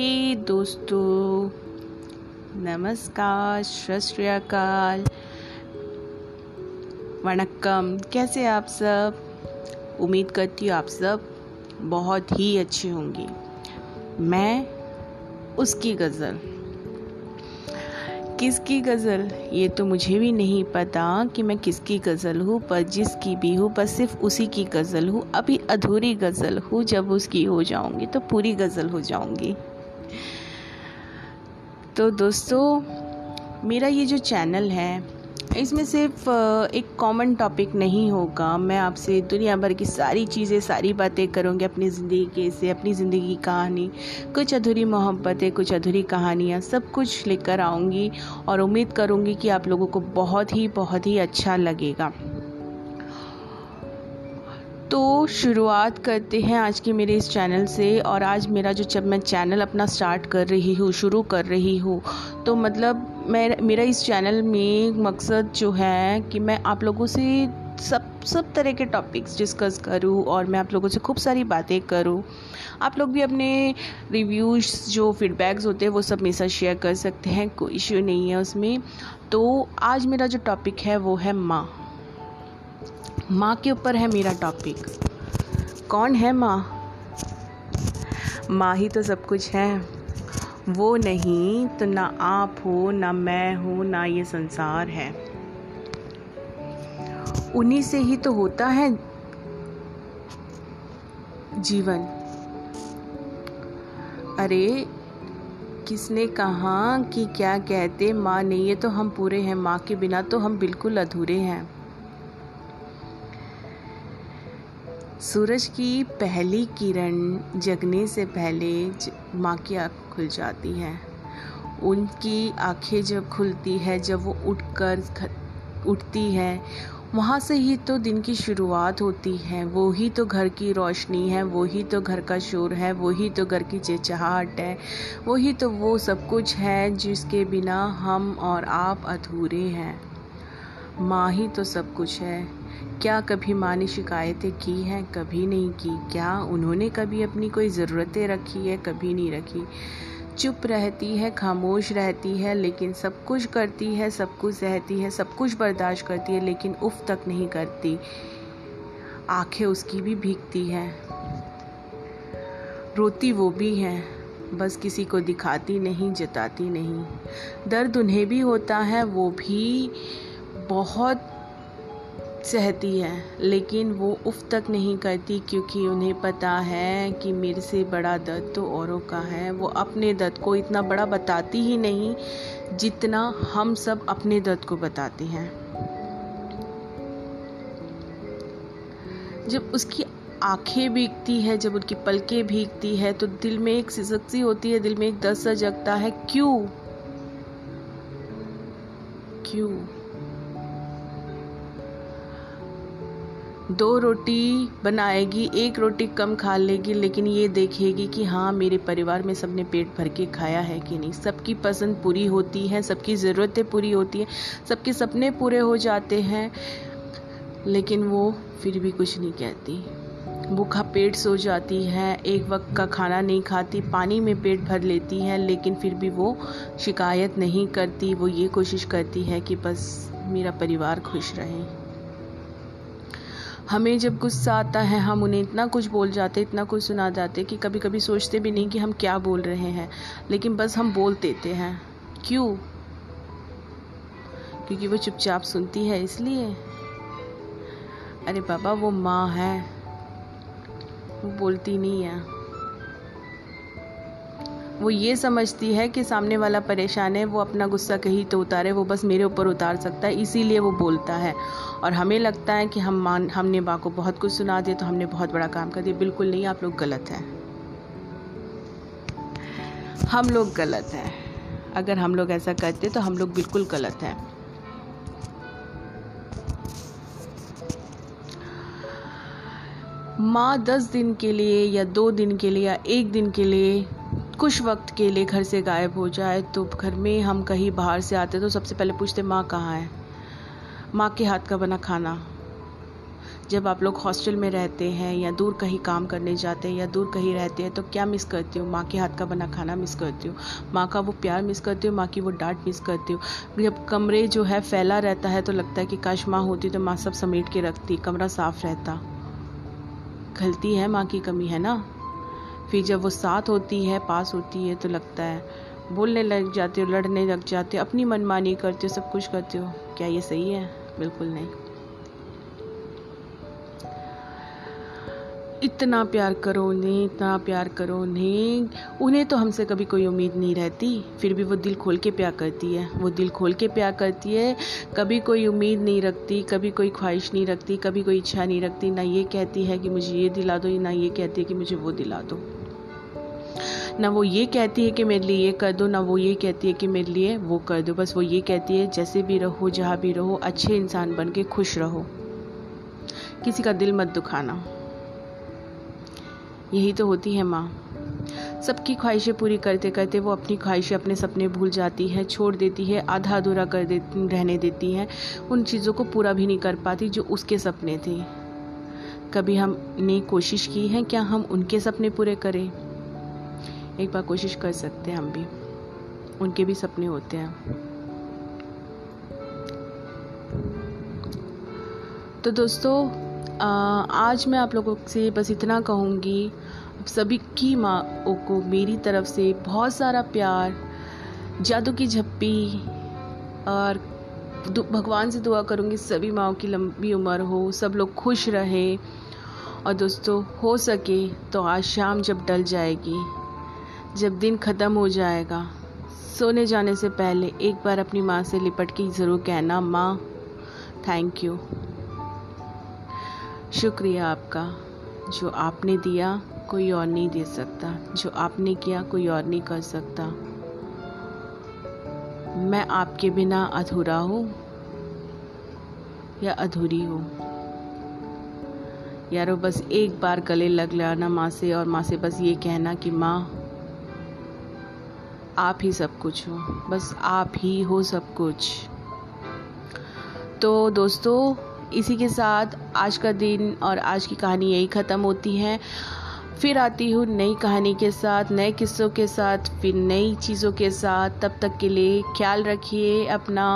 हे, दोस्तों। नमस्कार, सत श्री वणक्कम। कैसे आप सब? उम्मीद करती हूँ आप सब बहुत ही अच्छे होंगे। मैं उसकी गज़ल। किसकी गज़ल? ये तो मुझे भी नहीं पता कि मैं किसकी गज़ल हूँ, पर जिसकी भी हूँ, पर सिर्फ़ उसी की गज़ल हूँ। अभी अधूरी गज़ल हूँ, जब उसकी हो जाऊँगी तो पूरी गज़ल हो जाऊँगी। तो दोस्तों, मेरा ये जो चैनल है, इसमें सिर्फ़ एक कॉमन टॉपिक नहीं होगा। मैं आपसे दुनिया भर की सारी चीज़ें, सारी बातें करूँगी अपनी ज़िंदगी के से, अपनी ज़िंदगी की कहानी। कुछ अधूरी मोहब्बतें, कुछ अधूरी कहानियाँ, सब कुछ लेकर आऊँगी और उम्मीद करूँगी कि आप लोगों को बहुत ही बहुत ही अच्छा लगेगा। तो शुरुआत करते हैं आज के मेरे इस चैनल से और आज मेरा जो जब मैं चैनल अपना स्टार्ट कर रही हूँ, शुरू कर रही हूँ तो मतलब मैं, मेरा इस चैनल में मकसद जो है कि मैं आप लोगों से सब सब तरह के टॉपिक्स डिस्कस करूँ और मैं आप लोगों से खूब सारी बातें करूँ। आप लोग भी अपने रिव्यूज़ जो फीडबैक्स होते हैं, वो सब मेरे साथ शेयर कर सकते हैं, कोई इश्यू नहीं है उसमें। तो आज मेरा जो टॉपिक है, वो है माँ। माँ के ऊपर है मेरा टॉपिक कौन है माँ? माँ ही तो सब कुछ है. वो नहीं तो ना आप हो, ना मैं हूँ, ना ये संसार है. उन्हीं से ही तो होता है जीवन. अरे, किसने कहा कि क्या कहते माँ नहीं है तो हम पूरे हैं? माँ के बिना तो हम बिल्कुल अधूरे हैं. सूरज की पहली किरण जगने से पहले माँ की आँख खुल जाती है। उनकी आँखें जब खुलती है, जब वो उठकर उठती है, वहाँ से ही तो दिन की शुरुआत होती है। वो ही तो घर की रोशनी है, वो ही तो घर का शोर है, वो ही तो घर की चहचहाहट है, वो ही तो वो सब कुछ है जिसके बिना हम और आप अधूरे हैं। माँ ही तो सब कुछ है। क्या कभी माँ ने शिकायतें की हैं, कभी नहीं की? क्या उन्होंने कभी अपनी कोई ज़रूरतें रखी है, कभी नहीं रखी? चुप रहती है, खामोश रहती है, लेकिन सब कुछ करती है, सब कुछ सहती है, सब कुछ बर्दाश्त करती है, लेकिन उफ तक नहीं करती। आँखें उसकी भी भीगती हैं। रोती वो भी हैं, बस किसी को दिखाती नहीं, जताती नहीं। दर्द उन्हें भी होता है, वो भी बहुत सहती है, लेकिन वो उफ तक नहीं करती क्योंकि उन्हें पता है कि मेरे से बड़ा दर्द तो औरों का है। वो अपने दर्द को इतना बड़ा बताती ही नहीं जितना हम सब अपने दर्द को बताते हैं। जब उसकी आँखें भीगती है, जब उनकी पलकें भीगती है तो दिल में एक सिसक सी होती है, दिल में एक दर्द सा जगता है। क्यों? क्यों? दो रोटी बनाएगी, एक रोटी कम खा लेगी, लेकिन ये देखेगी कि हाँ मेरे परिवार में सबने पेट भर के खाया है कि नहीं। सबकी पसंद पूरी होती है, सबकी ज़रूरतें पूरी होती हैं, सबके सपने पूरे हो जाते हैं, लेकिन वो फिर भी कुछ नहीं कहती। भूखा पेट सो जाती है, एक वक्त का खाना नहीं खाती, पानी में पेट भर लेती है, लेकिन फिर भी वो शिकायत नहीं करती, वो ये कोशिश करती है कि बस मेरा परिवार खुश रहे। हमें जब गुस्सा आता है, हम उन्हें इतना कुछ बोल जाते, इतना कुछ सुना जाते कि कभी कभी सोचते भी नहीं कि हम क्या बोल रहे हैं। लेकिन बस हम बोल देते हैं। क्यों? क्योंकि वो चुपचाप सुनती है, इसलिए। अरे बाबा, वो माँ है। वो बोलती नहीं है। वो ये समझती है कि सामने वाला परेशान है, वो अपना गुस्सा कहीं तो उतारे, वो बस मेरे ऊपर उतार सकता है, इसीलिए वो बोलता है। और हमें लगता है कि हम मान, हमने माँ को बहुत कुछ सुना दिया तो हमने बहुत बड़ा काम कर दिया। बिल्कुल नहीं, आप लोग गलत हैं। हम लोग गलत हैं। अगर हम लोग ऐसा करते तो हम लोग बिल्कुल गलत हैं। माँ दस दिन के लिए, या दो दिन के लिए, या एक दिन के लिए कुछ वक्त के लिए घर से गायब हो जाए तो घर में हम कहीं बाहर से आते तो सबसे पहले पूछते माँ कहाँ है? माँ के हाथ का बना खाना। जब आप लोग हॉस्टल में रहते हैं या दूर कहीं काम करने जाते हैं या दूर कहीं रहते हैं तो क्या मिस करती हूँ? माँ के हाथ का बना खाना मिस करती हूँ? माँ का वो प्यार मिस करती हूँ? माँ की वो डांट मिस करती हूँ? जब कमरे जो है फैला रहता है तो लगता है कि काश माँ होती तो माँ सब समेट के रखती, कमरा साफ़ रहता। गलती है माँ की कमी, है ना? फिर जब वो साथ होती है, पास होती है तो लगता है, बोलने लग जाते हो, लड़ने लग जाते हो, अपनी मनमानी करते हो, सब कुछ करते हो। क्या ये सही है? बिल्कुल नहीं। इतना प्यार करो उन्हें इतना प्यार करो उन्हें उन्हें तो हमसे कभी कोई उम्मीद नहीं रहती। फिर भी वो दिल खोल के प्यार करती है। वो दिल खोल के प्यार करती है। कभी कोई उम्मीद नहीं रखती, कभी कोई ख्वाहिश नहीं रखती, कभी कोई इच्छा नहीं रखती, ना ये कहती है कि मुझे ये दिला दो, ना ये कहती है कि मुझे वो दिला दो। ना वो ये कहती है कि मेरे लिए ये कर दो, ना वो ये कहती है कि मेरे लिए वो कर दो। बस वो ये कहती है, जैसे भी रहो, जहाँ भी रहो, अच्छे इंसान बन के खुश रहो। किसी का दिल मत दुखाना। यही तो होती है माँ। सबकी ख्वाहिशें पूरी करते करते वो अपनी ख्वाहिशें अपने सपने भूल जाती है, छोड़ देती है आधा अधूरा कर दे, रहने देती है। उन चीज़ों को पूरा भी नहीं कर पाती जो उसके सपने थे। कभी हमने कोशिश की है? क्या हम उनके सपने पूरे करें? एक बार कोशिश कर सकते हैं हम भी। उनके भी सपने होते हैं। तो दोस्तों आज मैं आप लोगों से बस इतना कहूँगी सभी की माँ को मेरी तरफ़ से बहुत सारा प्यार, जादू की झप्पी और भगवान से दुआ करूँगी सभी माओ की लंबी उम्र हो, सब लोग खुश रहे। और दोस्तों, हो सके तो आज शाम जब डल जाएगी। जब दिन ख़त्म हो जाएगा, सोने जाने से पहले एक बार अपनी माँ से लिपट के ज़रूर कहना, माँ थैंक यू शुक्रिया आपका, जो आपने दिया, कोई और नहीं दे सकता। जो आपने किया, कोई और नहीं कर सकता। मैं आपके बिना अधूरा हूँ, या अधूरी हूँ? यारो, बस एक बार गले लग लाना माँ से, और माँ से बस ये कहना कि, माँ आप ही सब कुछ हो। बस आप ही हो सब कुछ। तो दोस्तों, इसी के साथ आज का दिन और आज की कहानी यही ख़त्म होती है। फिर आती हूँ नई कहानी के साथ, नए किस्सों के साथ, फिर नई चीज़ों के साथ। तब तक के लिए ख्याल रखिए अपना।